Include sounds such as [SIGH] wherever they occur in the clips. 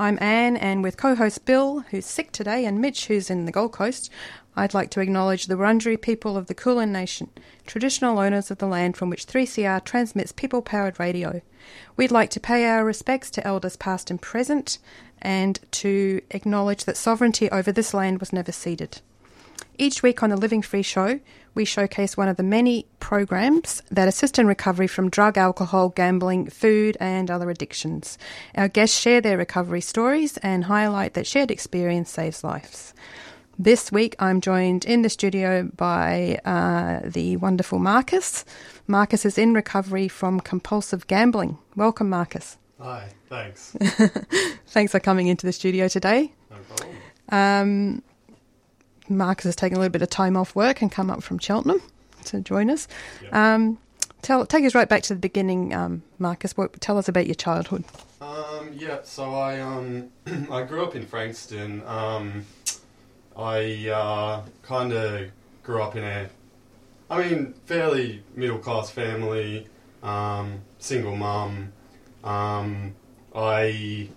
I'm Anne, and with co host Bill, who's sick today, and Mitch, who's in the Gold Coast, I'd like to acknowledge the Wurundjeri people of the Kulin Nation, traditional owners of the land from which 3CR transmits people powered radio. We'd like to pay our respects to elders past and present, and to acknowledge that sovereignty over this land was never ceded. Each week on the Living Free Show, we showcase one of the many programs that assist in recovery from drug, alcohol, gambling, food, and other addictions. Our guests share their recovery stories and highlight that shared experience saves lives. This week, I'm joined in the studio by uh, the wonderful Marcus. Marcus is in recovery from compulsive gambling. Welcome, Marcus. Hi, thanks. [LAUGHS] Thanks for coming into the studio today. No problem. Um, Marcus has taken a little bit of time off work and come up from Cheltenham to join us. Yep. Um, tell, take us right back to the beginning, um, Marcus. What, tell us about your childhood. Um, yeah, so I um [CLEARS THROAT] I grew up in Frankston. Um, I uh, kind of grew up in a, I mean, fairly middle class family, um, single mum. Um, I,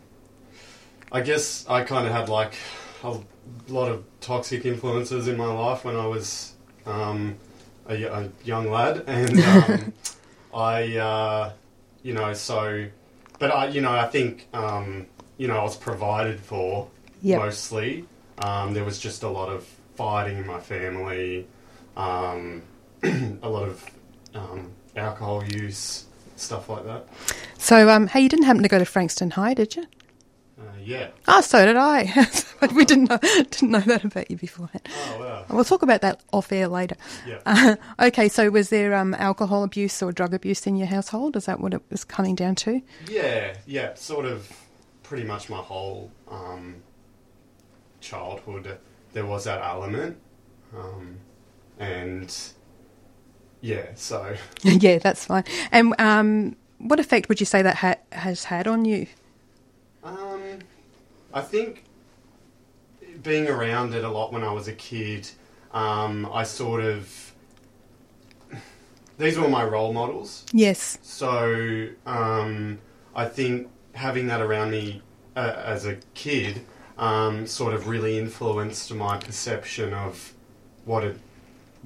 I guess I kind of had like a lot of toxic influences in my life when I was um, a, a young lad, [LAUGHS] and um, I, uh, you know, so, but I, you know, I think, um, you know, I was provided for Yep. mostly. Um, there was just a lot of fighting in my family, um, [CLEARS THROAT] a lot of um, alcohol use, stuff like that. So, um, hey, you didn't happen to go to Frankston High, did you? Yeah. Oh, so did I. but [LAUGHS] we didn't know, didn't know that about you beforehand. Oh wow. We'll talk about that off air later. Yeah. Uh, okay, so was there um, alcohol abuse or drug abuse in your household? Is that what it was coming down to? Yeah, yeah, sort of pretty much my whole um, childhood there was that element. Um, and yeah, so [LAUGHS] yeah, that's fine. And um, what effect would you say that ha- has had on you? um, I think being around it a lot when I was a kid, um, I sort of these were my role models. Yes. So um, I think having that around me uh, as a kid um, sort of really influenced my perception of what it,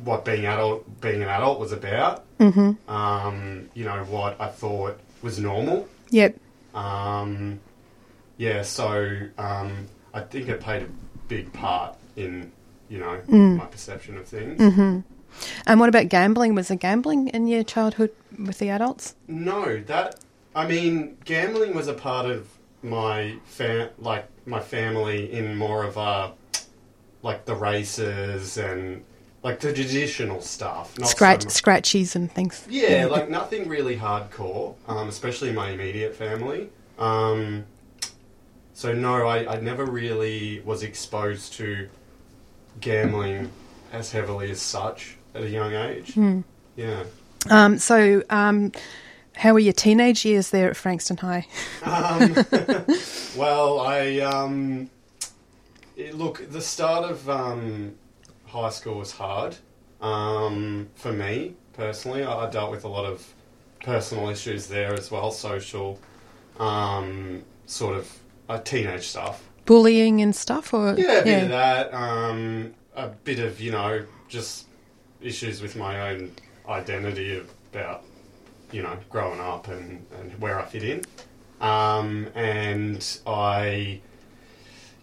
what being adult being an adult was about. Mm-hmm. Um, you know what I thought was normal. Yep. Um, yeah, so um, I think it played a big part in you know my perception of things. Mm-hmm. And what about gambling? Was there gambling in your childhood with the adults? No, that I mean, gambling was a part of my fam, like my family in more of a like the races and like the traditional stuff. Not Scratch, scratchies and things. yeah, [LAUGHS] like nothing really hardcore, um, especially my immediate family. Um, so no, I, I never really was exposed to gambling as heavily as such at a young age. Hmm. Yeah. Um, so, um, how were your teenage years there at Frankston High? Um, [LAUGHS] [LAUGHS] well, I um, it- look the start of um, high school was hard um, for me personally. I, I dealt with a lot of personal issues there as well, social, um, sort of uh, teenage stuff. Bullying and stuff, or Yeah, a bit of that. Um, a bit of you know just issues with my own identity about you know growing up and, and where I fit in. Um, and I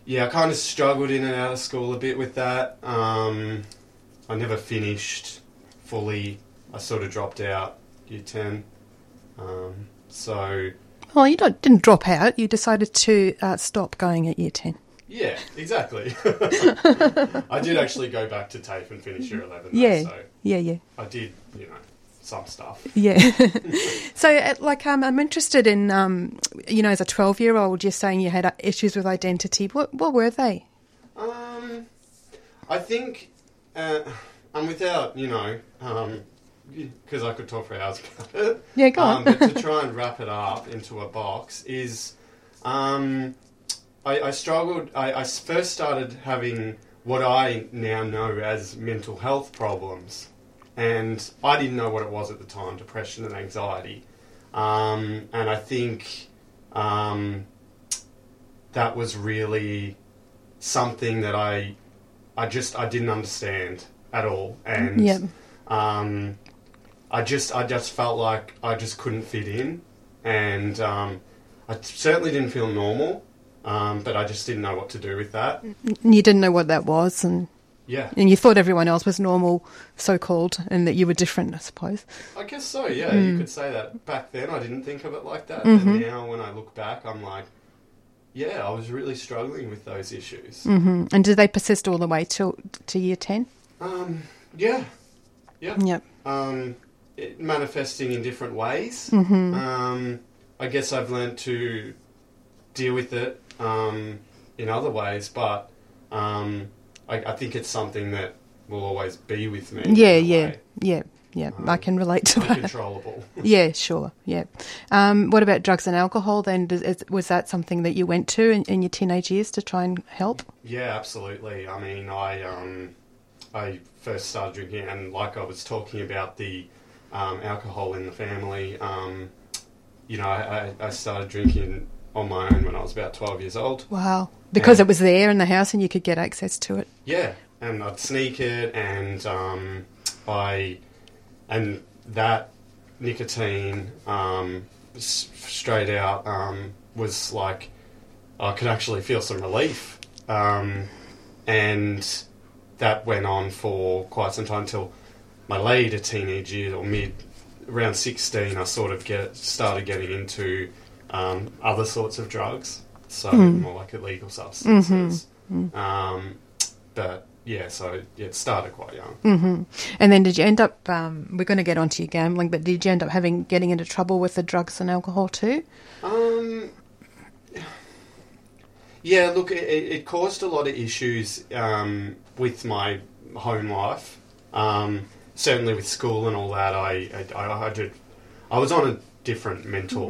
yeah, I kind of struggled in and out of school a bit with that. Um, I never finished fully. I sort of dropped out year ten. Um, so Well, you don't, didn't drop out. You decided to uh, stop going at year ten. Yeah, exactly. [LAUGHS] I did actually go back to TAFE and finish year 11. though, Yeah. So Yeah, yeah, I did, you know, some stuff. yeah. [LAUGHS] so, uh, like, um, I'm interested in, um, you know, as a 12 year old, you're saying you had uh, issues with identity. What what were they? Um, I think, uh, and without, you know, um, because I could talk for hours about it. Yeah, go um, on. but to try and wrap it up into a box is, um, I, I struggled. I first started having what I now know as mental health problems, and I didn't know what it was at the time: depression and anxiety. Um, and I think um, that was really something that I, I just I didn't understand at all, and Yep. um, I just I just felt like I just couldn't fit in, and um, I certainly didn't feel normal, um, but I just didn't know what to do with that. And you didn't know what that was, and Yeah, and you thought everyone else was normal, so called, and that you were different, I suppose. I guess so. Yeah, Mm. you could say that. Back then, I didn't think of it like that, Mm-hmm. and now when I look back, I'm like, yeah, I was really struggling with those issues. hmm And did they persist all the way till to year ten? Um, yeah, yeah. Yep. um, it, manifesting in different ways. Mm-hmm. Um, I guess I've learned to deal with it um, in other ways, but um, I, I think it's something that will always be with me. in Yeah, yeah, way. yeah, yeah. I Um, can relate to that. Uncontrollable. [LAUGHS] Yeah, sure. Yeah. Um, what about drugs and alcohol? Then Does, was that something that you went to in, in your teenage years to try and help? Yeah, absolutely. I mean, I um, I first started drinking, and like I was talking about the um, alcohol in the family. Um, you know, I, I started drinking on my own when I was about twelve years old. Wow. Because Yeah. it was there in the house and you could get access to it. Yeah, and I'd sneak it, and um, I and that nicotine um, s- straight out um, was like I could actually feel some relief, um, and that went on for quite some time till my later teenage years or mid around sixteen. I sort of get started getting into um, other sorts of drugs, so more like illegal substances. Um, but yeah, so yeah, it started quite young. hmm And then did you end up, um, we're going to get onto your gambling, but did you end up having getting into trouble with the drugs and alcohol too? Um, yeah, look, it, it caused a lot of issues um, with my home life. Certainly with school and all that, I, I, I did. I was on a different mental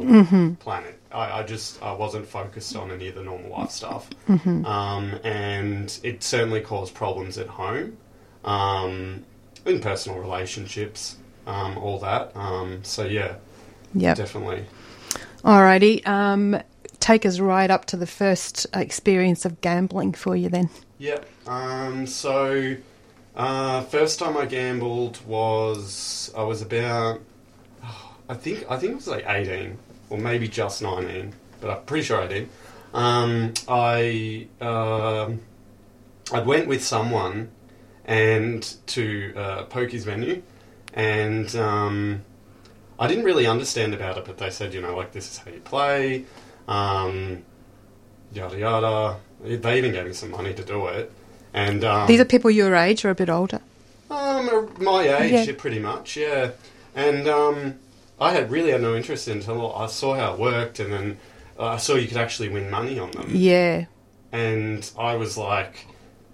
planet. I, I just I wasn't focused on any of the normal life stuff, um, and it certainly caused problems at home, um, in personal relationships, um, all that. Um, so yeah, Yep. definitely. Alrighty. Um, take us right up to the first experience of gambling for you then. Yep. Um, so, uh, first time I gambled was I was about, I think I think it was like eighteen or maybe just nineteen, but I'm pretty sure I did. Um, I um I went with someone and to uh, pokies venue, and um, I didn't really understand about it, but they said you know like this is how you play. Um, yada yada. They even gave me some money to do it, and um, These are people your age or a bit older. um my age, Yeah. pretty much, yeah. And um, I had really had no interest in it until I saw how it worked, and then I saw you could actually win money on them, Yeah. and I was like,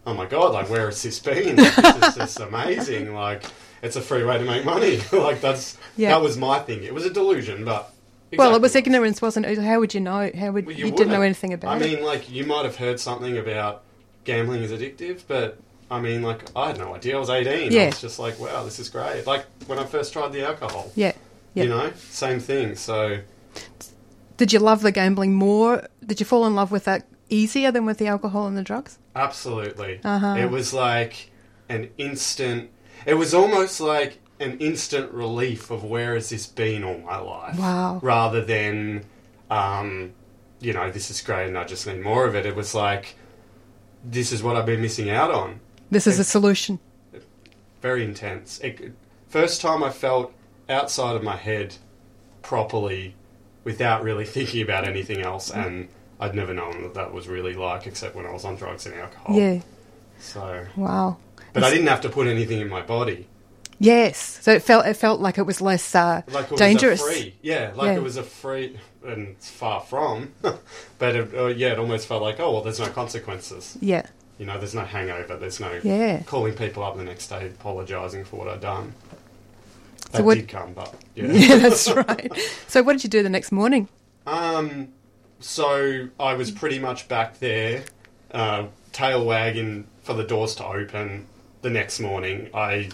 oh my god, like where has this been? Like, this is just amazing. [LAUGHS] Like it's a free way to make money. [LAUGHS] like that's Yeah. that was my thing. It was a delusion, but Well, it was exactly. ignorance, wasn't it? How would you know? How would Well, you, didn't know anything about it? I it? mean, like you might have heard something about gambling is addictive, but I mean, like I had no idea. I was eighteen. Yeah. I was just like, wow, this is great. Like when I first tried the alcohol, Yeah. Yeah. you know, same thing. So Did you love the gambling more? Did you fall in love with that easier than with the alcohol and the drugs? absolutely, Uh-huh. it was like an instant. It was almost like an instant relief of where has this been all my life. Wow. Rather than, um, you know, this is great and I just need more of it. It was like, this is what I've been missing out on. This is a solution. very intense. It, first time I felt outside of my head properly without really [LAUGHS] thinking about anything else, and I'd never known that that was really like except when I was on drugs and alcohol. Yeah. So, Wow. but I didn't have to put anything in my body. Yes. So it felt it felt like it was less uh, Like it dangerous. was free, yeah, like Yeah. it was a free, and it's far from. [LAUGHS] but it, uh, yeah, it almost felt like, oh well, there's no consequences. Yeah. You know, there's no hangover. There's no Yeah. calling people up the next day apologising for what I'd done. That what- did come, but yeah. [LAUGHS] Yeah, that's right. So, what did you do the next morning? Um, so I was pretty much back there, uh, tail wagging for the doors to open the next morning. I,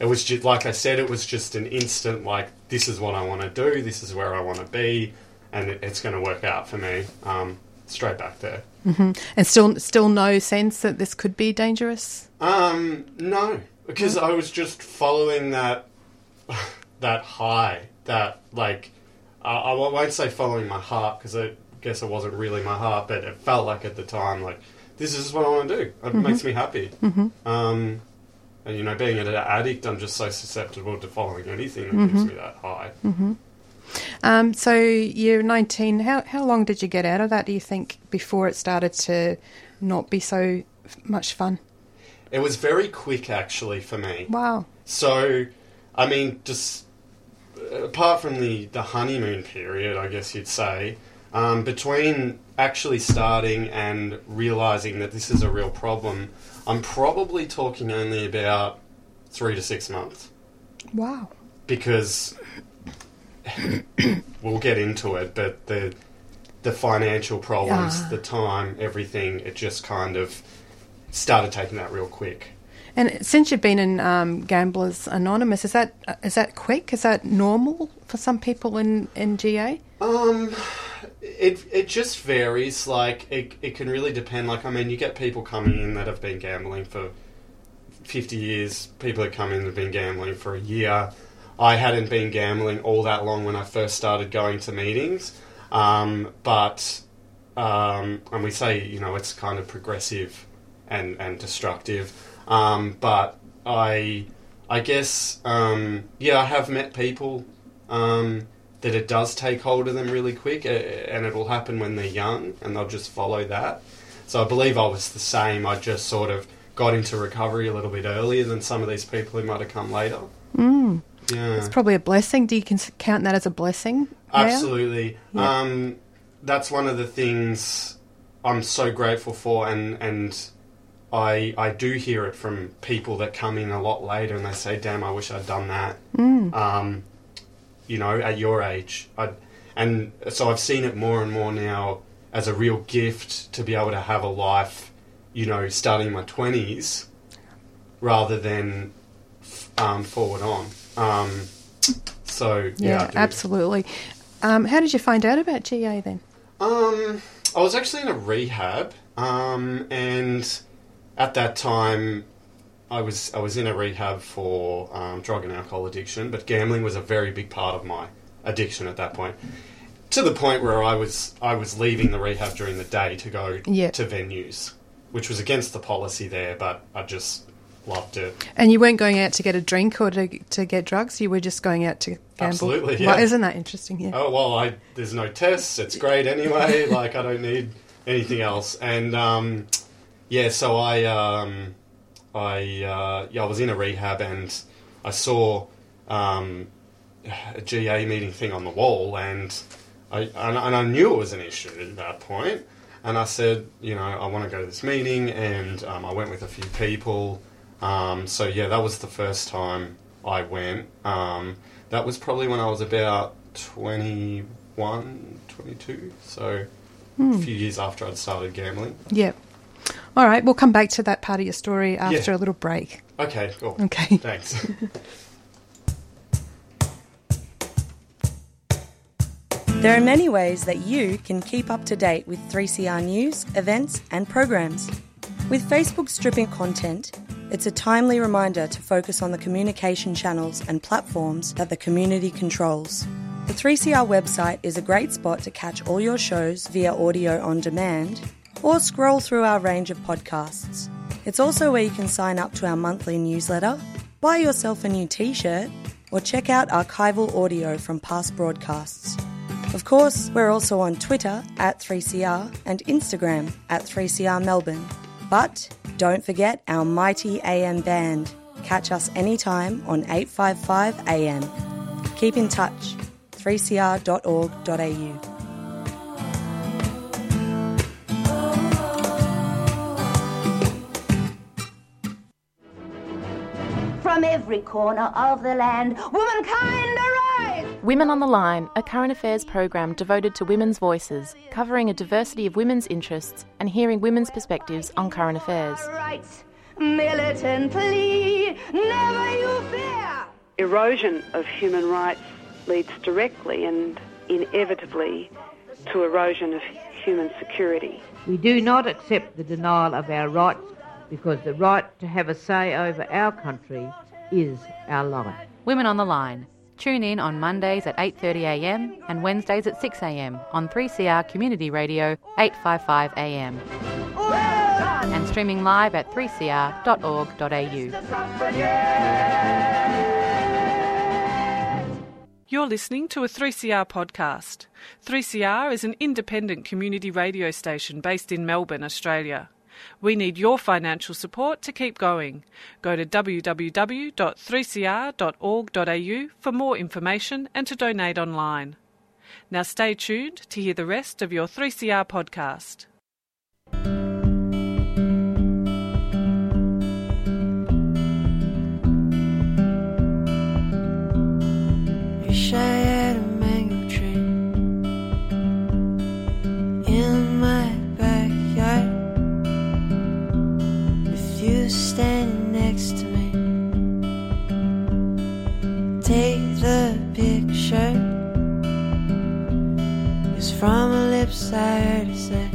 it was just like I said, it was just an instant like this is what I want to do, this is where I want to be, and it, it's going to work out for me. Um, straight back there. And still, still no sense that this could be dangerous. Um, no, because I was just following that [LAUGHS] that high, that like uh, I won't say following my heart because I guess it wasn't really my heart, but it felt like at the time like this is what I want to do. It makes me happy. Mm-hmm. Um, and you know, being an addict, I'm just so susceptible to following anything that gives me that high. Um, so, you're 19. How how long did you get out of that? Do you think before it started to not be so much fun? It was very quick actually for me. Wow. So, I mean, just apart from the, the honeymoon period, I guess you'd say, um, between actually starting and realizing that this is a real problem, I'm probably talking only about three to six months Wow. because we'll get into it, but the the financial problems, Ah. the time, everything, it just kind of started taking that real quick. And since you've been in um, Gamblers Anonymous, is that is that quick? Is that normal for some people in in GA? Um, it it just varies. Like it, it can really depend. Like I mean, you get people coming in that have been gambling for fifty years. People that come in that have been gambling for a year. I hadn't been gambling all that long when I first started going to meetings, um, but um, and we say you know it's kind of progressive and and destructive. Um, but I I guess um, yeah I have met people. Um, that it does take hold of them really quick, and it will happen when they're young, and they'll just follow that. So I believe I was the same. I just sort of got into recovery a little bit earlier than some of these people who might have come later. Mm. Yeah, It's probably a blessing. Do you count that as a blessing? absolutely. Yeah. Um, that's one of the things I'm so grateful for, and and I I do hear it from people that come in a lot later, and they say, "Damn, I wish I'd done that." Mm. um, you know, at your age. I, and so I've seen it more and more now as a real gift to be able to have a life, you know, starting in my 20s rather than f- um, forward on. Um, so, yeah. Yeah, absolutely. Um, how did you find out about GA then? Um, I was actually in a rehab, um, and at that time, I was I was in a rehab for um, drug and alcohol addiction, but gambling was a very big part of my addiction at that point. To the point where I was I was leaving the rehab during the day to go Yeah. to venues, which was against the policy there, but I just loved it. And you weren't going out to get a drink or to to get drugs. You were just going out to gamble. Absolutely, Well, isn't that interesting? Yeah. Oh well, I there's no tests. It's great anyway. [LAUGHS] like I don't need anything else. And um, yeah, so I um, I uh, yeah I was in a rehab and I saw um, a GA meeting thing on the wall and I and, and I knew it was an issue at that point. And I said, you know, I want to go to this meeting, and um, I went with a few people. Um, so yeah, that was the first time I went. Um, that was probably when I was about 21, 22. So a few years after I'd started gambling. Yeah. All right, we'll come back to that part of your story after Yeah. a little break. Okay, cool. Okay. [LAUGHS] Thanks. There are many ways that you can keep up to date with 3CR news, events, and programs. With Facebook stripping content, it's a timely reminder to focus on the communication channels and platforms that the community controls. The 3CR website is a great spot to catch all your shows via audio on demand or scroll through our range of podcasts. It's also where you can sign up to our monthly newsletter, buy yourself a new t shirt, or check out archival audio from past broadcasts. Of course, we're also on Twitter at 3CR and Instagram at 3CR Melbourne. But don't forget our mighty AM band. Catch us anytime on 855 AM. Keep in touch. 3cr.org.au. From every corner of the land. Womankind arise! Women on the Line, a current affairs program devoted to women's voices, covering a diversity of women's interests and hearing women's perspectives on current affairs. Rights, militantly, never you fear! Erosion of human rights leads directly and inevitably to erosion of human security. We do not accept the denial of our rights because the right to have a say over our country is our life. Women on the Line. Tune in on Mondays at 8.30am and Wednesdays at 6am on 3CR Community Radio 855am. And streaming live at 3cr.org.au. You're listening to a 3CR podcast. 3CR is an independent community radio station based in Melbourne, Australia. We need your financial support to keep going. Go to www.3cr.org.au for more information and to donate online. Now stay tuned to hear the rest of your 3CR podcast. Standing next to me. Take the picture. It's from her lips I heard her say.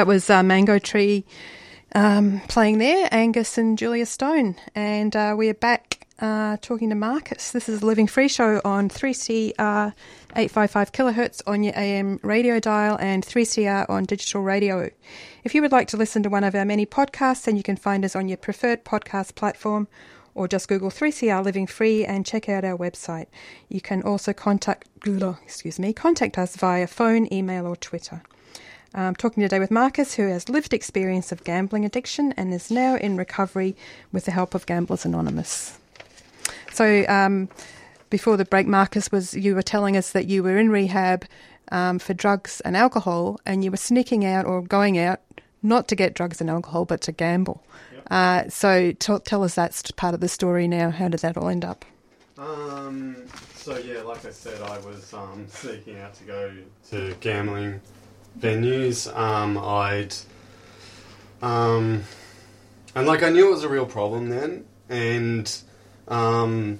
That was uh, Mango Tree um, playing there, Angus and Julia Stone. And uh, we are back uh, talking to Marcus. This is Living Free Show on 3CR 855 kilohertz on your AM radio dial and 3CR on digital radio. If you would like to listen to one of our many podcasts, then you can find us on your preferred podcast platform or just Google 3CR Living Free and check out our website. You can also contact excuse me, contact us via phone, email or Twitter. I'm talking today with Marcus, who has lived experience of gambling addiction and is now in recovery with the help of Gamblers Anonymous. So, um, before the break, Marcus was you were telling us that you were in rehab um, for drugs and alcohol, and you were sneaking out or going out not to get drugs and alcohol, but to gamble. Uh, so, t- tell us that's part of the story now. How did that all end up? Um, so yeah, like I said, I was um, seeking out to go to gambling venues. Um, I'd um, and like I knew it was a real problem then, and um,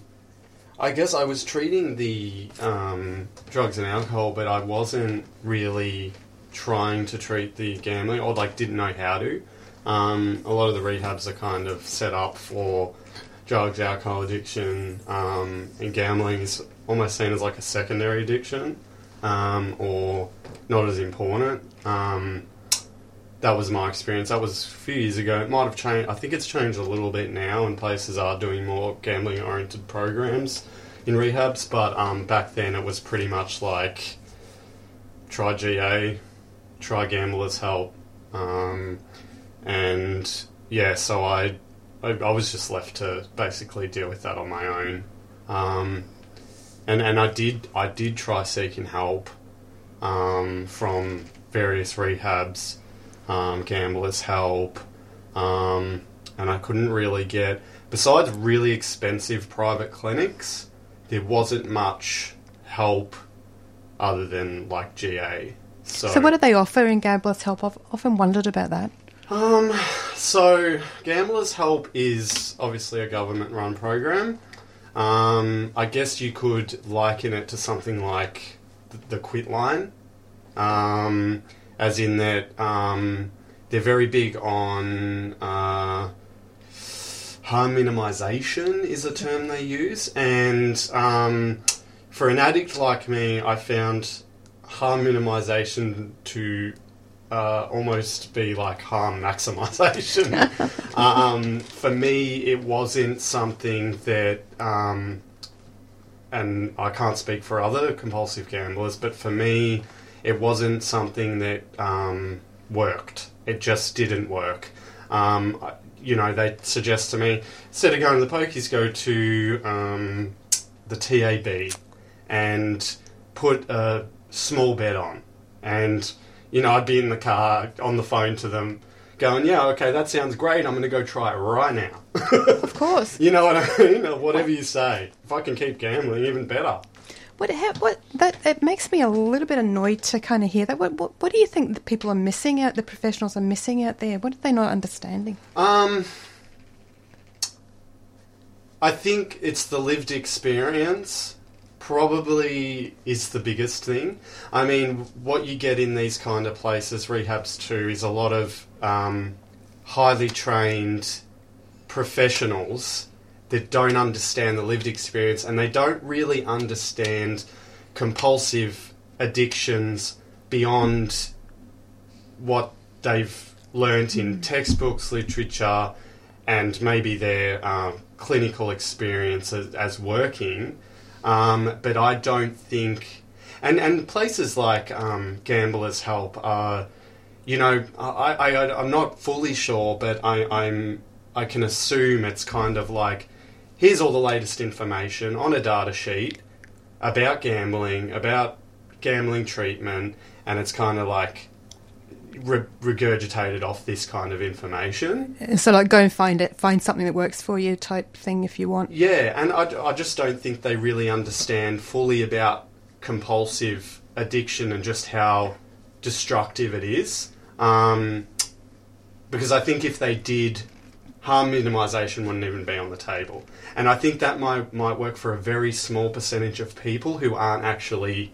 I guess I was treating the um, drugs and alcohol, but I wasn't really trying to treat the gambling, or like didn't know how to. Um, a lot of the rehabs are kind of set up for drugs, alcohol addiction, um, and gambling is almost seen as like a secondary addiction um, or not as important. Um, that was my experience. That was a few years ago. It might have changed. I think it's changed a little bit now, and places are doing more gambling oriented programs in rehabs. But um, back then, it was pretty much like try GA, try Gamblers Help, um, and yeah. So I, I, I was just left to basically deal with that on my own. Um, and and I did I did try seeking help um, from various rehabs, um, gamblers help, um, and I couldn't really get. Besides really expensive private clinics, there wasn't much help other than like GA. So, So, what do they offer in Gamblers Help? I've often wondered about that. um, so Gamblers Help is obviously a government-run program. Um, I guess you could liken it to something like th- the Quit Line, um, as in that um, they're very big on uh, harm minimization is a term they use, and um, for an addict like me, I found harm minimization to uh, almost be like harm maximization. [LAUGHS] um, for me, it wasn't something that, um, and I can't speak for other compulsive gamblers, but for me, it wasn't something that um, worked. It just didn't work. Um, I- you know, they suggest to me instead of going to the pokies, go to um, the TAB and put a small bet on. And, you know, I'd be in the car on the phone to them going, yeah, okay, that sounds great. I'm going to go try it right now. [LAUGHS] Of course. you know what I mean? Or whatever you say. If I can keep gambling, even better. What, how, what that it makes me a little bit annoyed to kind of hear that. What, what, what do you think the people are missing out? The professionals are missing out there. What are they not understanding? Um, I think it's the lived experience. Probably is the biggest thing. I mean, what you get in these kind of places, rehabs too, is a lot of um, highly trained professionals that don't understand the lived experience and they don't really understand compulsive addictions beyond what they've learnt in textbooks, literature, and maybe their um, clinical experience as, as working. Um, but I don't think, and and places like um, Gamblers Help are, you know, I, I I'm not fully sure, but I, I'm I can assume it's kind of like, here's all the latest information on a data sheet about gambling, about gambling treatment, and it's kind of like re- regurgitated off this kind of information. So, like, go and find it, find something that works for you, type thing, if you want. Yeah, and I, I just don't think they really understand fully about compulsive addiction and just how destructive it is. Um, because I think if they did, harm minimisation wouldn't even be on the table. And I think that might might work for a very small percentage of people who aren't actually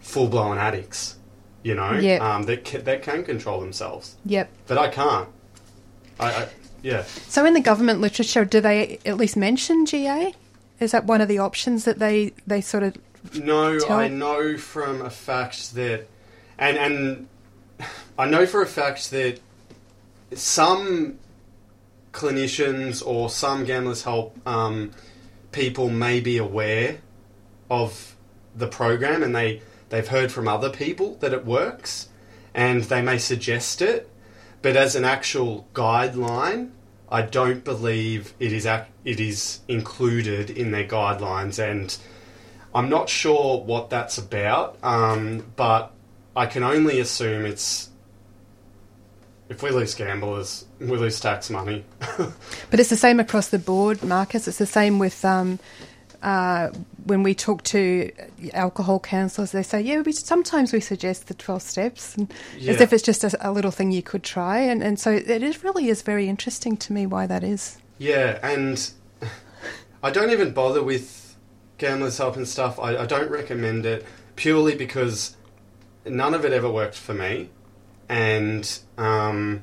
full blown addicts. You know, Yeah. um, that ca- that can control themselves, Yep. but I can't. I, I yeah. So, in the government literature, do they at least mention GA? Is that one of the options that they they sort of? No, Tell- I know from a fact that, and and [SIGHS] I know for a fact that some clinicians or some gamblers help um, people may be aware of the program and they they've heard from other people that it works and they may suggest it but as an actual guideline I don't believe it is ac- it is included in their guidelines and I'm not sure what that's about um, but I can only assume it's if we lose gamblers we lose tax money [LAUGHS] But it's the same across the board, Marcus. It's the same with um, uh, when we talk to alcohol counsellors. They say, yeah, we sometimes we suggest the twelve steps, and as if it's just a, a little thing you could try. And, and so it is really is very interesting to me why that is. Yeah, and I don't even bother with Gamblers Help and stuff. I, I don't recommend it purely because none of it ever worked for me, and um,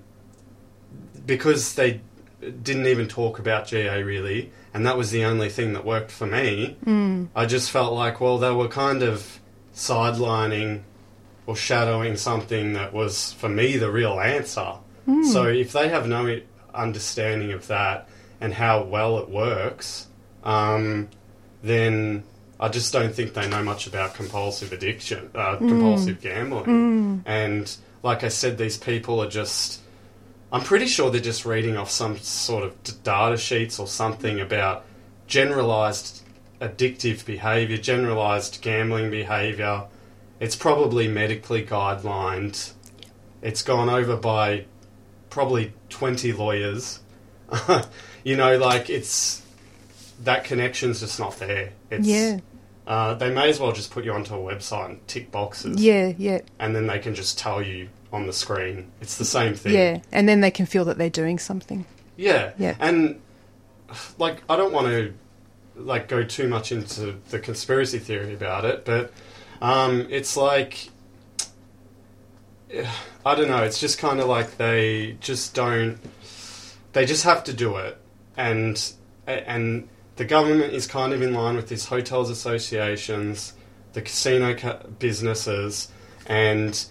because they didn't even talk about GA really, and that was the only thing that worked for me. Mm. I just felt like, well, they were kind of sidelining or shadowing something that was, for me, the real answer. Mm. So if they have no understanding of that and how well it works, um, then I just don't think they know much about compulsive addiction, uh, Mm. compulsive gambling. Mm. And like I said, these people are just. I'm pretty sure they're just reading off some sort of data sheets or something about generalized addictive behavior, generalized gambling behavior. It's probably medically guidelined. It's gone over by probably 20 lawyers. [LAUGHS] you know, like it's that connection's just not there. It's, Yeah. Uh, they may as well just put you onto a website and tick boxes. Yeah, yeah, And then they can just tell you on the screen. It's the same thing. yeah. And then they can feel that they're doing something. Yeah. Yeah. And like I don't want to like go too much into the conspiracy theory about it, but um, it's like I don't know. It's just kind of like they just don't. They just have to do it, and and the government is kind of in line with these hotels associations, the casino ca- businesses, and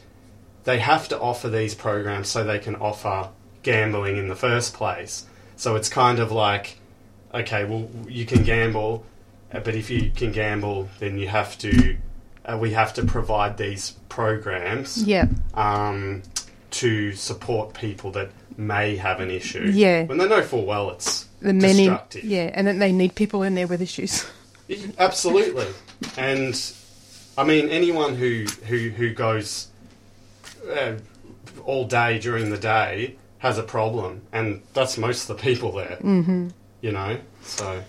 they have to offer these programs so they can offer gambling in the first place. So it's kind of like, okay, well, you can gamble, uh, but if you can gamble, then you have to, uh, we have to provide these programs Yeah. um, to support people that may have an issue. Yeah. When they know full well it's The many, destructive. yeah, and then they need people in there with issues. [LAUGHS] Absolutely. And I mean, anyone who who who goes uh, all day during the day has a problem, and that's most of the people there. Mhm. You know, so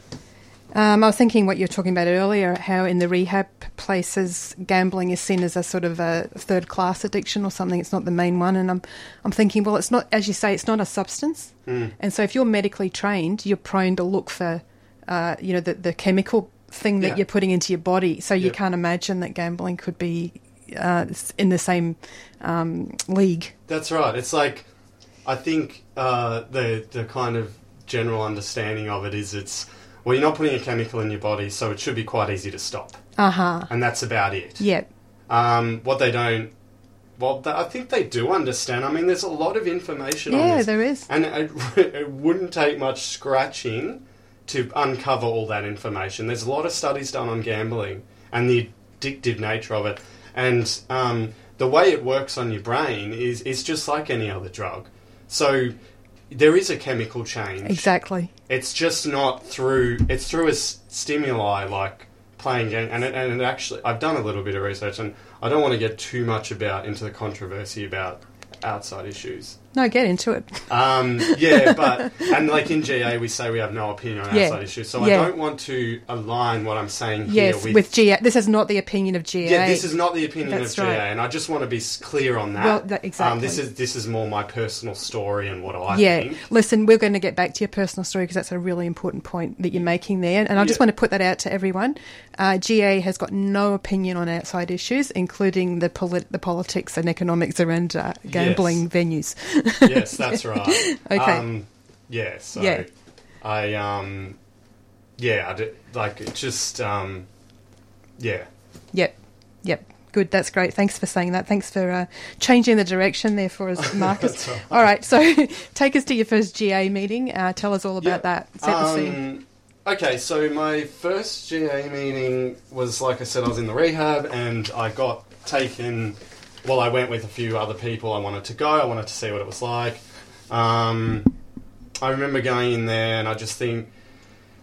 Um, I was thinking what you were talking about earlier, how in the rehab places gambling is seen as a sort of a third class addiction or something. It's not the main one, and I'm I'm thinking, well, it's not as you say, it's not a substance, Mm. and so if you're medically trained, you're prone to look for, uh, you know, the the chemical thing that Yeah. you're putting into your body. So you can't imagine that gambling could be uh, in the same um, league. that's right. It's like I think uh, the the kind of general understanding of it is it's well, you're not putting a chemical in your body, so it should be quite easy to stop, Uh huh. and that's about it. Yeah. Um, what they don't, well, I think they do understand. I mean, there's a lot of information on Yeah, there is. And it, [LAUGHS] it wouldn't take much scratching to uncover all that information. There's a lot of studies done on gambling and the addictive nature of it. And um, the way it works on your brain is, is just like any other drug. So there is a chemical change. Exactly. It's just not through. It's through a s- stimuli like playing game, and it, and it actually. I've done a little bit of research, and I don't want to get too much about into the controversy about outside issues. No, get into it. Um, yeah, [LAUGHS] but and like in GA, we say we have no opinion on Yeah. outside issues, so Yeah. I don't want to align what I'm saying here Yes, with. with GA. This is not the opinion of GA. yeah, this is not the opinion That's of GA, and I just want to be clear on that. Well, that- Um, this is this is more my personal story and what I yeah, think. listen, we're going to get back to your personal story because that's a really important point that you're making there. And I just Yeah. want to put that out to everyone. Uh, GA has got no opinion on outside issues, including the polit- the politics and economics around uh, gambling venues. Yes, that's right. [LAUGHS] Okay. Um, yeah. So Yeah. I um, yeah, I d- like it just um, yeah. Yep, yep. Good, that's great. Thanks for saying that. Thanks for uh, changing the direction there for us, [LAUGHS] Marcus. Right. all right, so [LAUGHS] take us to your first GA meeting. Uh, tell us all about that. Set the scene. Um, okay, so my first GA meeting was, like I said, I was in the rehab and I got taken. Well, I went with a few other people. I wanted to go. I wanted to see what it was like. Um, I remember going in there and I just think,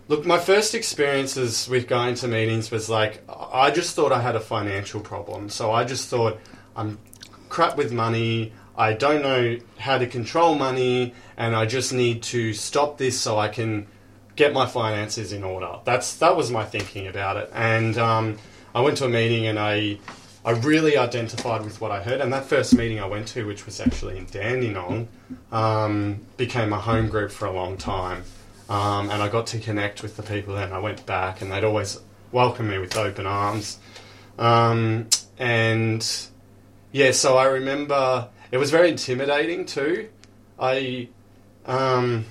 look, my first experiences with going to meetings was like, I just thought I had a financial problem. So I just thought, I'm crap with money. I don't know how to control money, and I just need to stop this so I can get my finances in order. That's that was my thinking about it. And um, I went to a meeting, and I I really identified with what I heard. And that first meeting I went to, which was actually in Dandenong, um, became a home group for a long time. Um, and I got to connect with the people there, and I went back, and they'd always welcome me with open arms. Um, and yeah, so I remember it was very intimidating too. I um,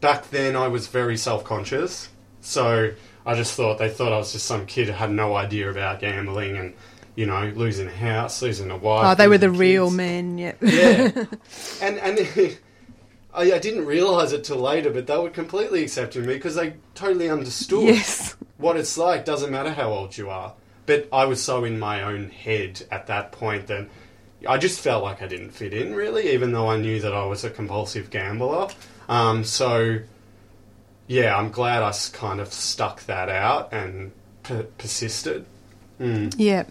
back then I was very self conscious, so I just thought they thought I was just some kid who had no idea about gambling and you know losing a house, losing a wife. Oh, they were the losing real men. Yeah. Yeah, [LAUGHS] and and [LAUGHS] I, I didn't realize it till later, but they were completely accepting me because they totally understood Yes. what it's like. Doesn't matter how old you are. But I was so in my own head at that point that I just felt like I didn't fit in, really, even though I knew that I was a compulsive gambler. Um, so, yeah, I'm glad I kind of stuck that out and per- persisted. Mm. Yeah.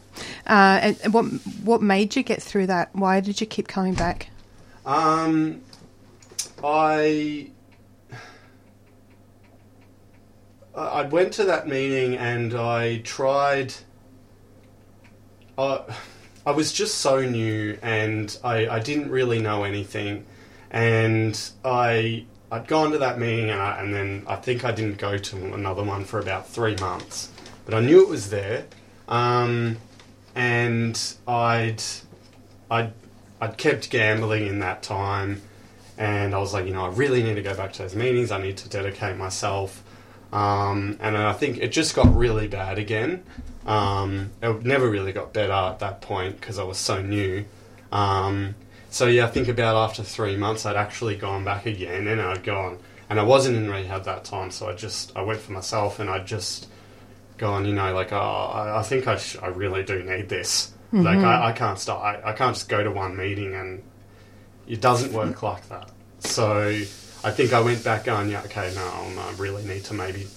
Uh, and and what what made you get through that? Why did you keep coming back? Um, I I I went to that meeting and I tried. Uh, I was just so new and I, I didn't really know anything, and I I'd gone to that meeting and, I, and then I think I didn't go to another one for about three months, but I knew it was there, um, and I'd I'd I'd kept gambling in that time, and I was like, you know, I really need to go back to those meetings. I need to dedicate myself. Um, and I think it just got really bad again. Um, it never really got better at that point because I was so new. Um, so yeah, I think about after three months, I'd actually gone back again, and I'd gone, and I wasn't in rehab that time, so I just I went for myself, and I'd just gone, you know, like, oh, I, I think I, sh- I really do need this. Like, Mhm. I, I can't start. I, I can't just go to one meeting, and it doesn't work [LAUGHS] like that. So I think I went back going, yeah, okay, no, no, I really need to maybe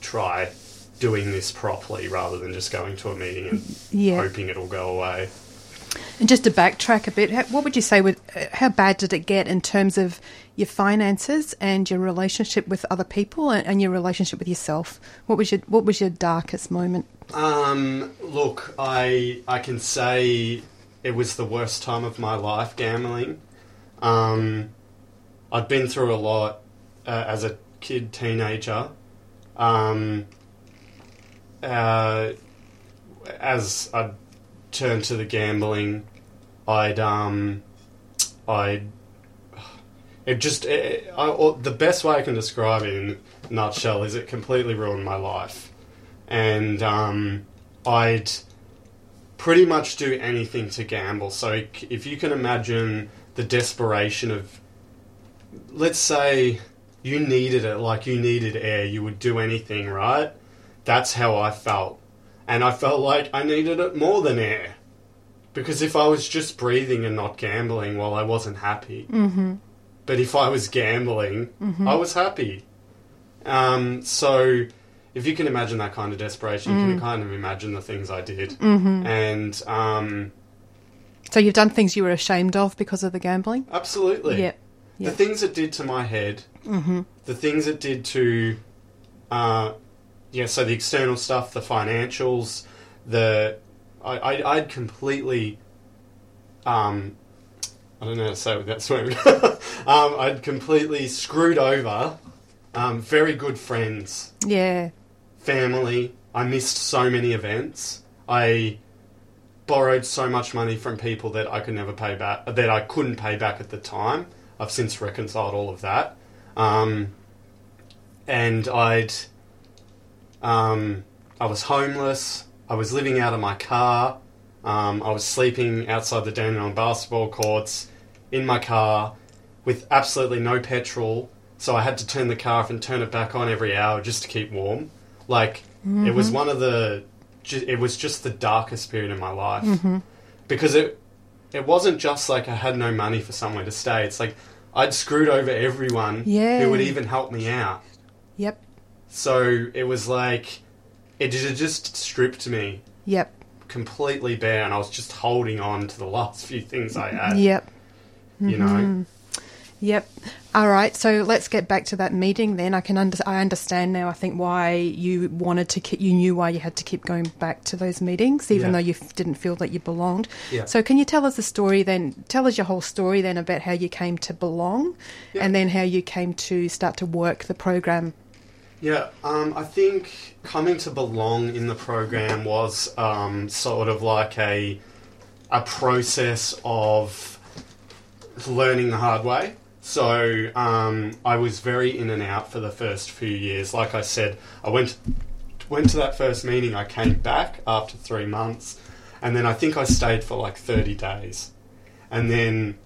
try doing this properly rather than just going to a meeting and Yeah. hoping it'll go away. And just to backtrack a bit, what would you say? With uh, how bad did it get in terms of your finances and your relationship with other people and, and your relationship with yourself? What was your What was your darkest moment? Um, look, I I can say it was the worst time of my life gambling. Um, I'd been through a lot uh, as a kid, teenager. Um, uh, as I turned to the gambling, I'd um, I'd it just it, I, the best way I can describe it in nutshell is it completely ruined my life, and um, I'd pretty much do anything to gamble. So if you can imagine the desperation of, let's say you needed it, like you needed air, you would do anything, right? That's how I felt. And I felt like I needed it more than air. Because if I was just breathing and not gambling, well, I wasn't happy. Mm-hmm. But if I was gambling, Mhm. I was happy. Um, so if you can imagine that kind of desperation, you Mm. can kind of imagine the things I did. Mhm. And um, So you've done things you were ashamed of because of the gambling. absolutely. Yep. The things it did to my head, Mhm. the things it did to, uh, yeah, so the external stuff, the financials, the, I, I, I'd completely, um, I don't know how to say it without swearing. [LAUGHS] um, I'd completely screwed over um, very good friends, Yeah. family. I missed so many events. I borrowed so much money from people that I could never pay back, that I couldn't pay back at the time. I've since reconciled all of that. Um, and I'd, um, I was homeless. I was living out of my car. Um, I was sleeping outside the Dandenong basketball courts in my car with absolutely no petrol, so I had to turn the car off and turn it back on every hour just to keep warm. Like it was Mhm. one of the, it was just the darkest period in my life Mhm. because it it wasn't just like I had no money for somewhere to stay. It's like I'd screwed over everyone Yeah. who would even help me out. Yep. So it was like it just stripped me Yep. completely bare, and I was just holding on to the last few things I had. Yep. You know. Mhm. Yep. All right. So let's get back to that meeting then. I can under- I understand now. I think why you wanted to keep, you knew why you had to keep going back to those meetings, even Yeah. though you f- didn't feel that you belonged. Yeah. So can you tell us the story then? Tell us your whole story then about how you came to belong, and then how you came to start to work the program. Yeah, um, I think coming to belong in the program was um, sort of like a a process of learning the hard way. So um, I was very in and out for the first few years. Like I said, I went went to that first meeting. I came back after three months, and then I think I stayed for like thirty days, and then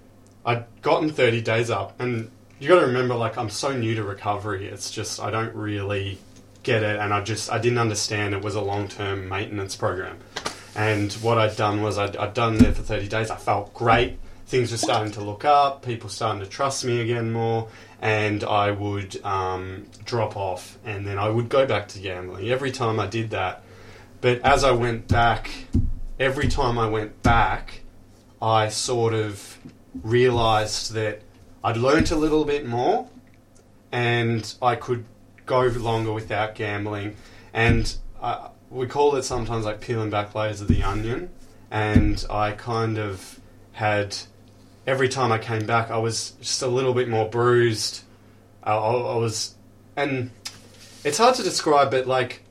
I'd gotten thirty days up, and you got to remember, like I'm so new to recovery. It's just I don't really get it, and I just I didn't understand it was a long term maintenance program. And what I'd done was I'd, I'd done there for 30 days. I felt great. Things were starting to look up. People starting to trust me again more. And I would um, drop off, and then I would go back to gambling every time I did that. But as I went back, every time I went back, I sort of realised that I'd learnt a little bit more, and I could go longer without gambling. And I, we call it sometimes like peeling back layers of the onion. And I kind of had every time I came back, I was just a little bit more bruised. I, I, I was, and it's hard to describe, but like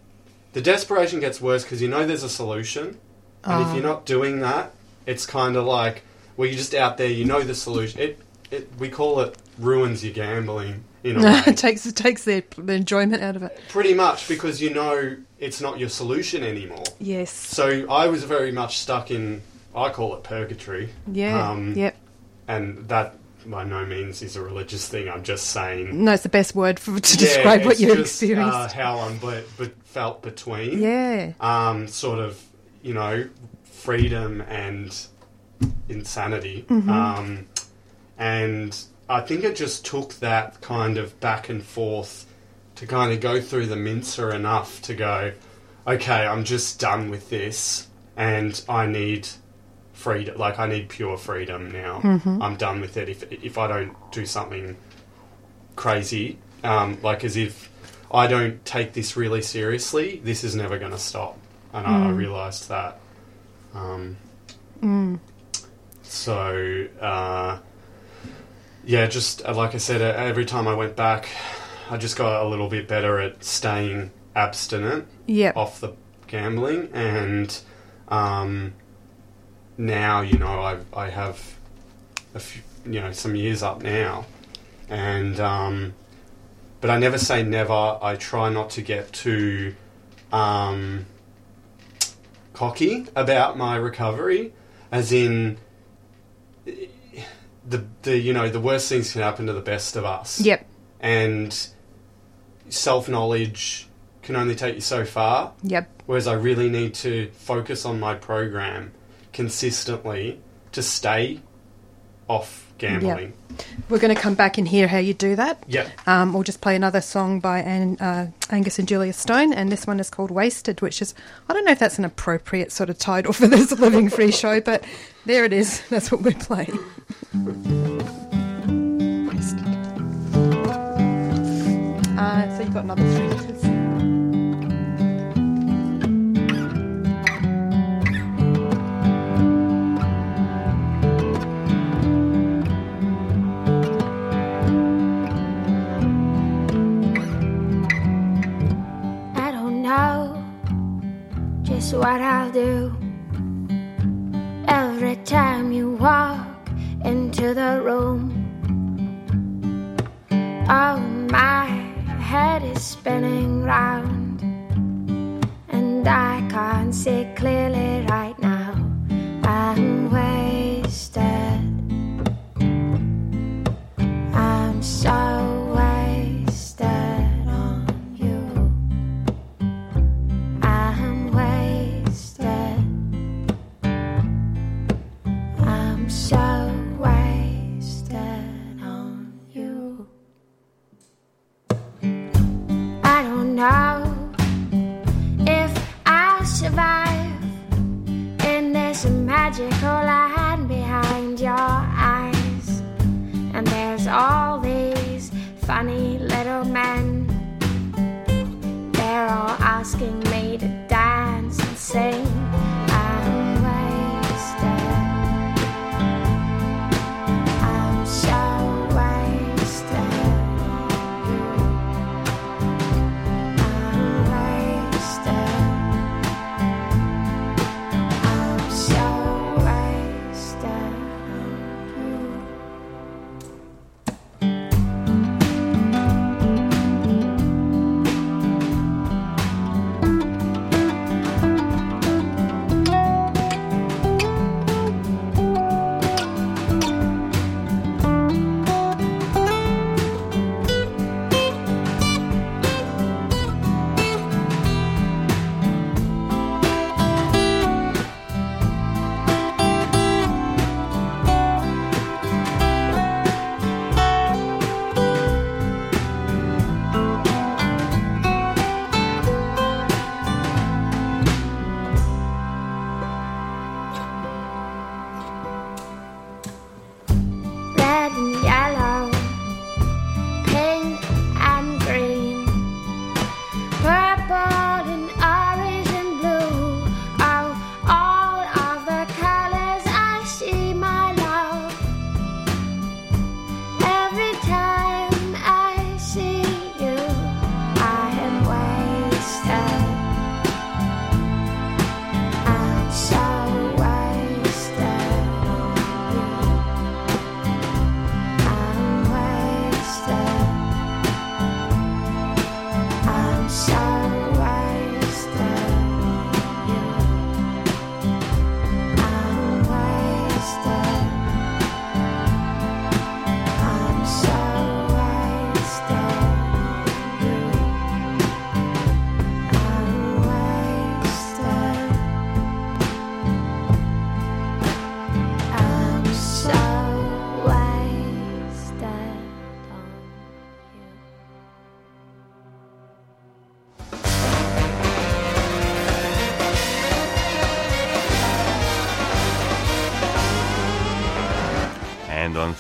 the desperation gets worse because you know there's a solution, and if you're uh-huh. not doing that, it's kind of like well, you're just out there. You know the solution. It, it we call it ruins your gambling in a [LAUGHS] way. it takes it takes the, the enjoyment out of it. Pretty much because you know it's not your solution anymore. Yes. So I was very much stuck in, I call it purgatory. Yeah. Um, yep. And that by no means is a religious thing. I'm just saying. No, it's the best word for, to Yeah, describe what you just, experienced. Uh, how I'm but, but felt between. Yeah. Um, sort of, you know, freedom and insanity. Mhm. Um, and I think it just took that kind of back and forth to kind of go through the mincer enough to go, okay, I'm just done with this and I need freedom. Like, I need pure freedom now. Mhm. I'm done with it. If, if I don't do something crazy, um, like as if I don't take this really seriously, this is never going to stop. And I, I Mm. realised that. Um, Mm. so, uh, yeah, just uh, like I said, uh, every time I went back, I just got a little bit better at staying abstinent Yep. off the gambling. And um, now, you know, I, I have a few, you know, some years up now. And, um, but I never say never. I try not to get too um, cocky about my recovery, as in the the you know the worst things can happen to the best of us. Yep. And self knowledge can only take you so far. Yep. Whereas I really need to focus on my program consistently to stay off gambling. We're going to come back and hear how you do that. Yeah. Um, we'll just play another song by An- uh, Angus and Julia Stone, and this one is called Wasted, which is, I don't know if that's an appropriate sort of title for this Living Free show, but there it is. [LAUGHS] That's what we're playing. Wasted. Uh, so you've got another three is what I'll do. Every time you walk into the room, oh, my head is spinning round, and I can't see clearly right now. I'm wasted. Know if I survive in this magical land behind your eyes. And there's all these funny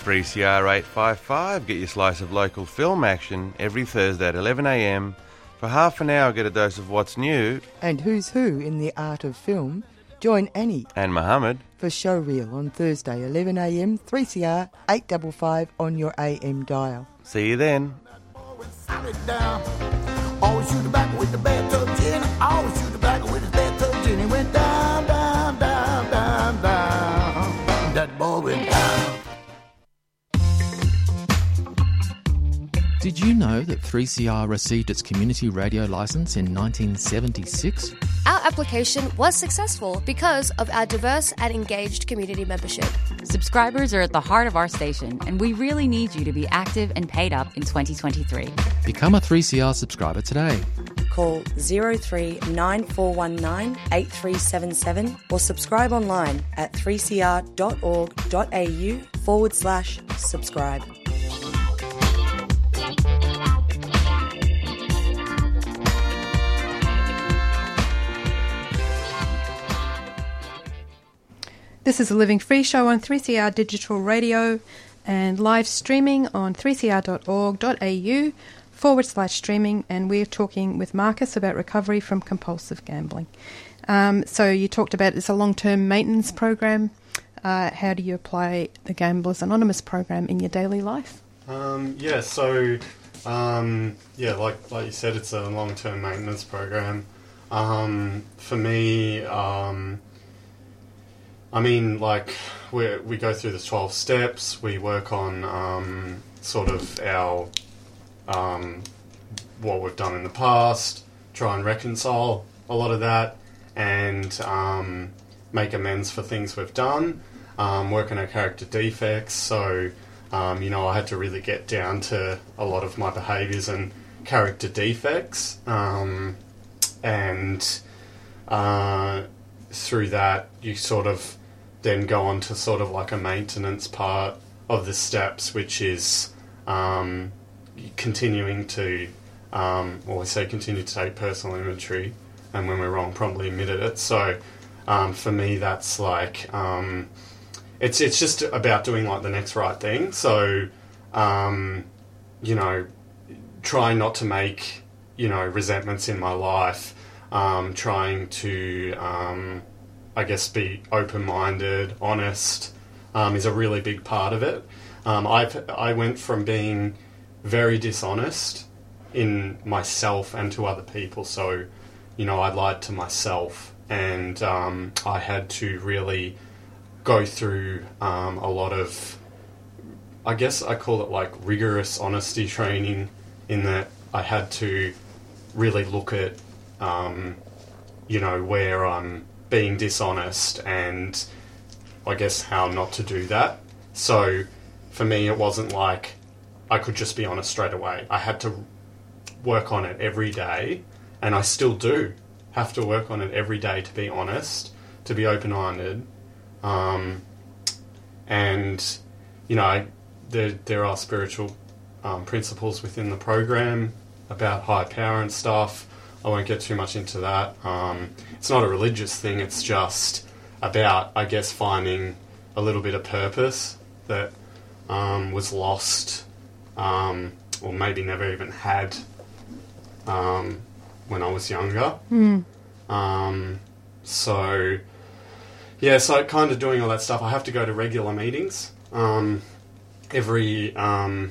3CR 855, get your slice of local film action every Thursday at 11am. For half an hour, get a dose of what's new. And who's who in the art of film? Join Annie And Mohammed. for Showreel on Thursday, 11am, 3CR 855 on your AM dial. See you then. Did you know that 3CR received its community radio license in 1976? Our application was successful because of our diverse and engaged community membership. Subscribers are at the heart of our station, and we really need you to be active and paid up in 2023. Become a 3CR subscriber today. Call 039419 8377 or subscribe online at 3cr.org.au forward slash subscribe. This is a Living Free show on 3CR Digital Radio and live streaming on 3cr.org.au forward slash streaming. And we're talking with Marcus about recovery from compulsive gambling. Um, so you talked about it's a long term maintenance program. Uh, how do you apply the Gamblers Anonymous program in your daily life? Um, yeah, so um, yeah, like like you said, it's a long term maintenance program. Um, for me, um, I mean, like we we go through the twelve steps. We work on um, sort of our um, what we've done in the past. Try and reconcile a lot of that, and um, make amends for things we've done. Um, work on our character defects. So, um, you know, I had to really get down to a lot of my behaviours and character defects, um, and uh, through that, you sort of then go on to sort of like a maintenance part of the steps, which is um, continuing to um, always say continue to take personal inventory, and when we're wrong, promptly admitted it. So um, for me, that's like um, it's it's just about doing like the next right thing. So um, you know, trying not to make you know resentments in my life, um, trying to um, I guess be open minded, honest um, is a really big part of it. Um, I've I went from being very dishonest in myself and to other people. So, you know, I lied to myself, and um, I had to really go through um, a lot of, I guess I call it like rigorous honesty training, in that I had to really look at, um, you know, where I'm being dishonest and I guess how not to do that. So for me, it wasn't like I could just be honest straight away. I had to work on it every day, and I still do have to work on it every day to be honest, to be open minded. Um, and, you know, I, there, there are spiritual um, principles within the program about high power and stuff. I won't get too much into that. Um, it's not a religious thing, it's just about, I guess, finding a little bit of purpose that um, was lost um, or maybe never even had um, when I was younger. Mm. Um, so, yeah, so kind of doing all that stuff. I have to go to regular meetings um, every um,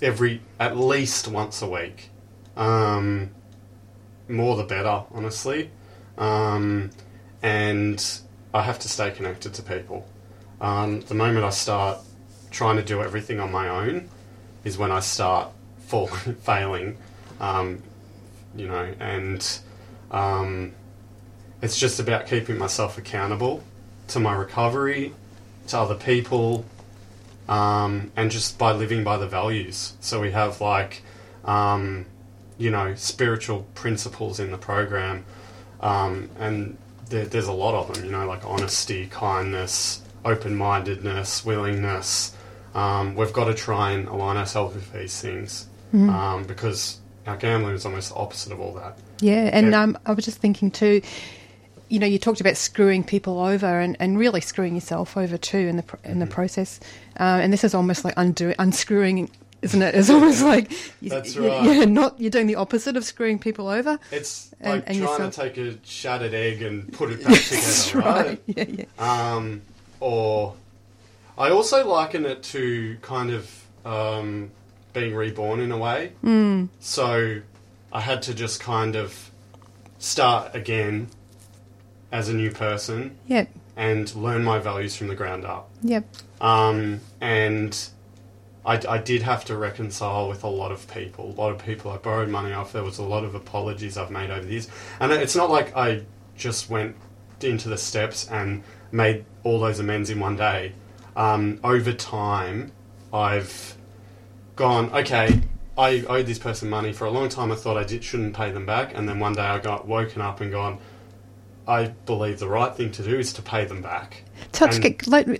every at least once a week. Um, more the better, honestly. Um, and I have to stay connected to people. Um, the moment I start trying to do everything on my own is when I start falling, [LAUGHS] failing, um, you know, and um, it's just about keeping myself accountable to my recovery, to other people, um, and just by living by the values. So we have like, um, you know, spiritual principles in the program, um, and there, there's a lot of them. You know, like honesty, kindness, open-mindedness, willingness. Um, we've got to try and align ourselves with these things Mhm. um, because our gambling is almost the opposite of all that. Yeah, and Yeah. Um, I was just thinking too. You know, you talked about screwing people over and, and really screwing yourself over too in the in Mm-hmm. the process. Uh, and this is almost like undo unscrewing, isn't it? It's almost like you, That's right. Yeah, not you're doing the opposite of screwing people over. It's like and trying to take a shattered egg and put it [LAUGHS] back together, right? right. [LAUGHS] Yeah, yeah. Um, or I also liken it to kind of um, being reborn in a way. Mm. So I had to just kind of start again as a new person Yep. and learn my values from the ground up. Yep. Um, and I, I did have to reconcile with a lot of people. A lot of people I borrowed money off. There was a lot of apologies I've made over the years. And it's not like I just went into the steps and made all those amends in one day. Um, over time, I've gone, okay, I owed this person money for a long time. I thought I did, shouldn't pay them back. And then one day I got woken up and gone, I believe the right thing to do is to pay them back. Touch, And- get, let, me-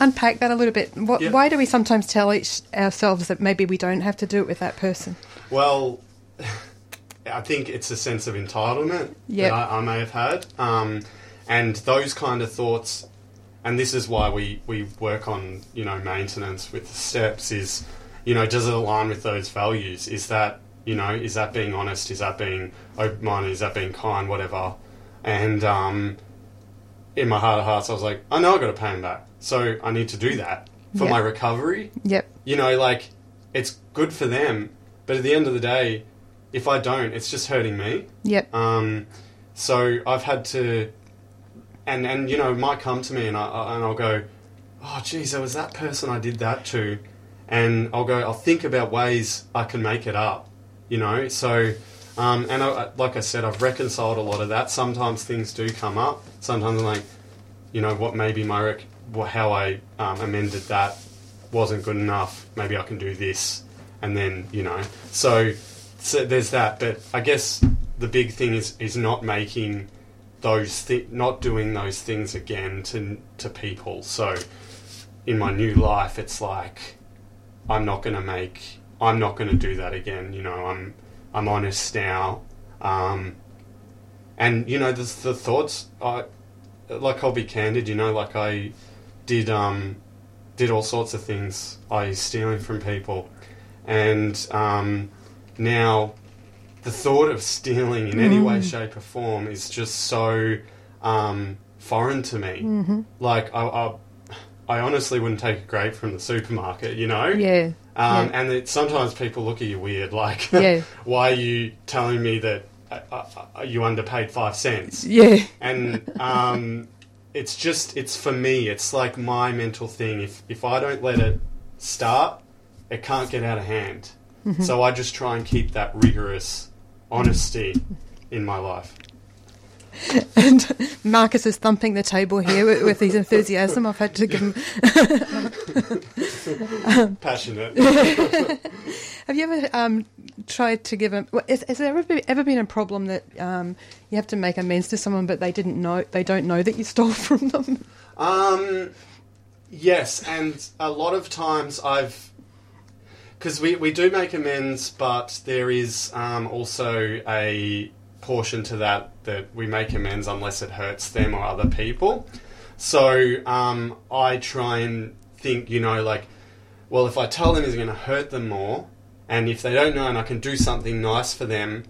unpack that a little bit. What. Why do we sometimes tell each ourselves that maybe we don't have to do it with that person? Well, I think it's a sense of entitlement Yep. that I, I may have had, um, and those kind of thoughts. And this is why we, we work on you know maintenance with the steps. Is you know does it align with those values? Is that you know is that being honest? Is that being open minded? Is that being kind? Whatever. And um, in my heart of hearts, I was like, I know I got to pay him back, so I need to do that for Yep. my recovery Yep. you know, like it's good for them, but at the end of the day, if I don't, it's just hurting me. Yep. Um, so I've had to, and and you know, it might come to me and I I- and I'll go, oh geez, there was that person I did that to, and I'll go, I'll think about ways I can make it up, you know. So, um, and I, like I said, I've reconciled a lot of that. Sometimes things do come up. Sometimes I'm like, you know, what maybe my rec- how I um, amended that wasn't good enough. Maybe I can do this, and then you know. So, so there's that. But I guess the big thing is is not making those thi- not doing those things again to to people. So in my new life, it's like I'm not going to make I'm not going to do that again. You know, I'm I'm honest now. Um, and you know, the, the thoughts. I like. I'll be candid. You know, like I did um, did all sorts of things. I stealing from people, and um, now the thought of stealing in any way, Mm. shape, or form is just so um, foreign to me. Mhm. Like I, I, I honestly wouldn't take a grape from the supermarket. You know. Yeah, Um, yeah. And it, sometimes people look at you weird, like, [LAUGHS] Yeah. why are you telling me that uh, uh, uh, you underpaid five cents? Yeah. And um, it's just, it's for me, it's like my mental thing. If, if I don't let it start, it can't get out of hand. Mhm. So I just try and keep that rigorous honesty in my life. [LAUGHS] And Marcus is thumping the table here with, with his enthusiasm. I've had to give him. [LAUGHS] Passionate. [LAUGHS] have you ever um, tried to give him? Has, has there ever been, ever been a problem that um, you have to make amends to someone, but they didn't know they don't know that you stole from them? Um, yes, and a lot of times I've because we, we do make amends, but there is um, also a portion to that that we make amends unless it hurts them or other people. So um, I try and think, you know, like, well, if I tell them it's going to hurt them more, and if they don't know and I can do something nice for them,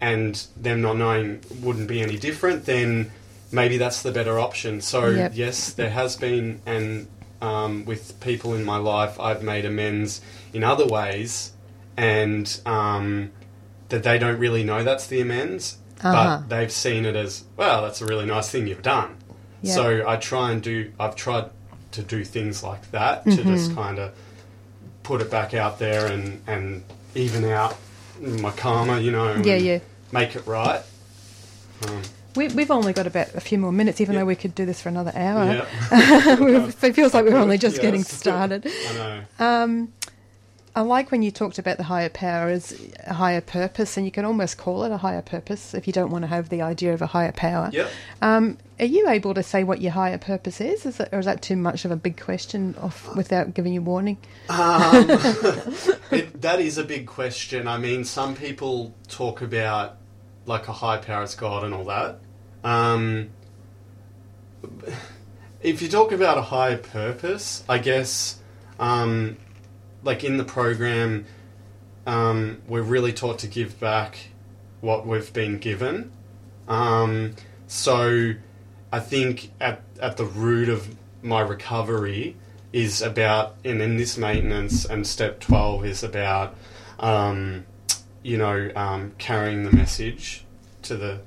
and them not knowing wouldn't be any different, then maybe that's the better option. So Yep. yes, there has been, and um, with people in my life, I've made amends in other ways, and um, that they don't really know that's the amends, Uh-huh. but they've seen it as well. That's a really nice thing you've done. Yep. So I try and do. I've tried to do things like that to just Mhm. kind of put it back out there and and even out my karma, you know. Yeah, and yeah. Make it right. Um, We, we've only got about a few more minutes, even though we could do this for another hour. Yeah. [LAUGHS] We've- it feels like we're only just getting started. I know. Um, I like when you talked about the higher power as a higher purpose, and you can almost call it a higher purpose if you don't want to have the idea of a higher power. Yep. Um, are you able to say what your higher purpose is, is it, or is that too much of a big question off, without giving you warning? Um, [LAUGHS] [LAUGHS] it, that is a big question. I mean, some people talk about like a high power as God and all that. Um, if you talk about a higher purpose, I guess, um, like in the program, um, we're really taught to give back what we've been given. Um, so I think at, at the root of my recovery is about, and in this maintenance, and step 12 is about, um, you know, um, carrying the message to the,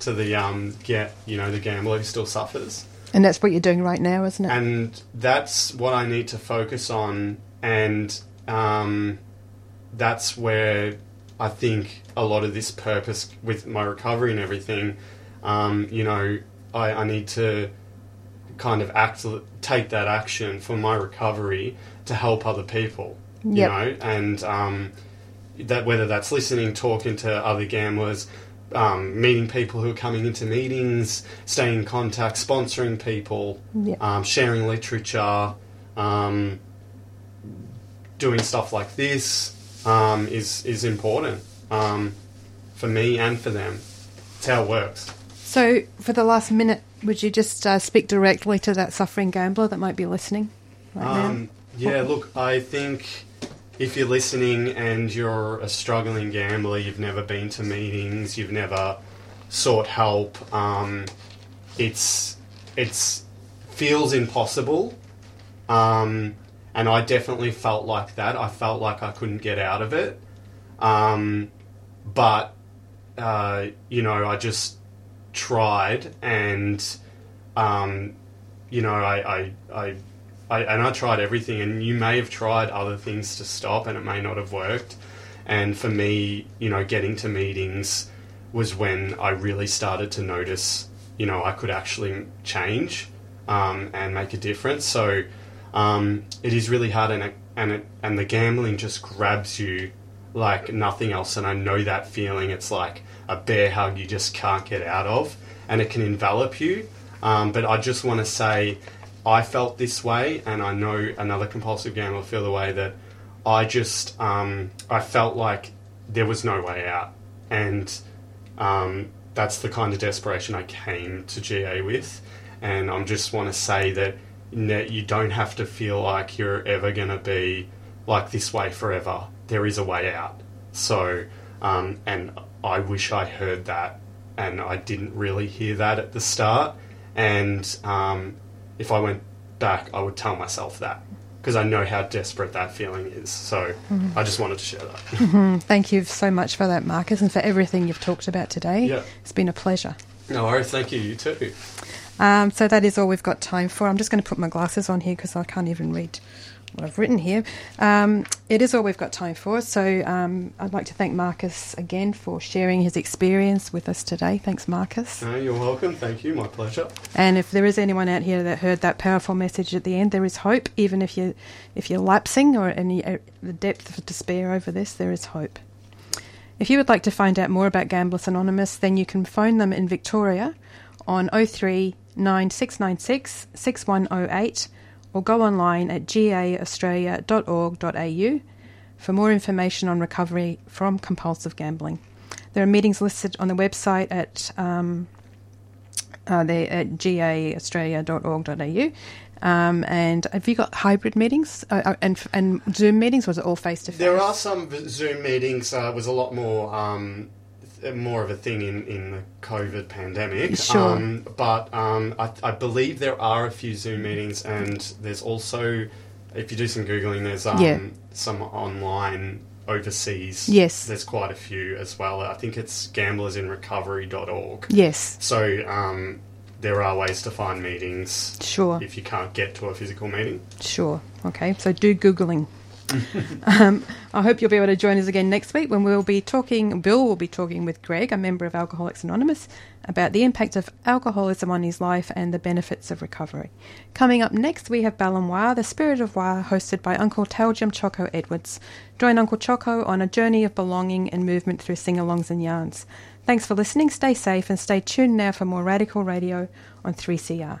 to the, um, get, you know, the gambler who still suffers. And that's what you're doing right now, isn't it? And that's what I need to focus on, and um, that's where I think a lot of this purpose with my recovery and everything, um, you know, I, I need to kind of act, take that action for my recovery to help other people, you know, and um, that whether that's listening, talking to other gamblers, um, meeting people who are coming into meetings, staying in contact, sponsoring people, Yep. um, sharing literature, um, doing stuff like this um, is is important um, for me and for them. It's how it works. So, for the last minute, would you just uh, speak directly to that suffering gambler that might be listening right Um, yeah, look, I think if you're listening and you're a struggling gambler, you've never been to meetings, you've never sought help, um, it's it's feels impossible. Um, and I definitely felt like that. I felt like I couldn't get out of it. Um, but uh, you know, I just tried and um, you know, I, I, I, I, and I tried everything, and you may have tried other things to stop, and it may not have worked. And for me, you know, getting to meetings was when I really started to notice, you know, I could actually change um, and make a difference. So um, it is really hard, and it, and it, and the gambling just grabs you like nothing else. And I know that feeling. It's like a bear hug you just can't get out of, and it can envelop you. Um, but I just want to say, I felt this way, and I know another compulsive gambler feel the way that I just um, I felt like there was no way out, and um, that's the kind of desperation I came to GA with, and I just want to say that that you don't have to feel like you're ever going to be like this way forever. There is a way out. So, um, and I wish I heard that, and I didn't really hear that at the start. And um, if I went back, I would tell myself that because I know how desperate that feeling is. So Mhm. I just wanted to share that. [LAUGHS] Mhm. Thank you so much for that, Marcus, and for everything you've talked about today. Yeah. It's been a pleasure. No worries. Thank you. You too. Um, so that is all we've got time for. I'm just going to put my glasses on here because I can't even read what I've written here. Um, it is all we've got time for. So um, I'd like to thank Marcus again for sharing his experience with us today. Thanks, Marcus. No, you're welcome. Thank you. My pleasure. And if there is anyone out here that heard that powerful message at the end, there is hope. Even if you if you're lapsing or any uh, the depth of despair over this, there is hope. If you would like to find out more about Gamblers Anonymous, then you can phone them in Victoria on 03 9696 6108 or go online at gaaustralia.org.au for more information on recovery from compulsive gambling. There are meetings listed on the website at um, uh, at gaaustralia.org.au. Um, and have you got hybrid meetings uh, uh, and and Zoom meetings? Was it all face to face? There are some Zoom meetings. Uh, was a lot more um, more of a thing in, in the COVID pandemic. Sure. Um, but um, I, I believe there are a few Zoom meetings, and there's also, if you do some googling, there's um, Yeah. some online overseas. Yes. There's quite a few as well. I think it's gamblersinrecovery.org. Yes. So um, there are ways to find meetings. Sure. If you can't get to a physical meeting. Sure. Okay. So do googling. [LAUGHS] um, I hope you'll be able to join us again next week when we'll be talking. Bill will be talking with Greg, a member of Alcoholics Anonymous, about the impact of alcoholism on his life and the benefits of recovery. Coming up next, we have Balamwa, the Spirit of Wa, hosted by Uncle Taljum Choco Edwards. Join Uncle Choco on a journey of belonging and movement through sing-alongs and yarns. Thanks for listening. Stay safe and stay tuned now for more Radical Radio on 3CR.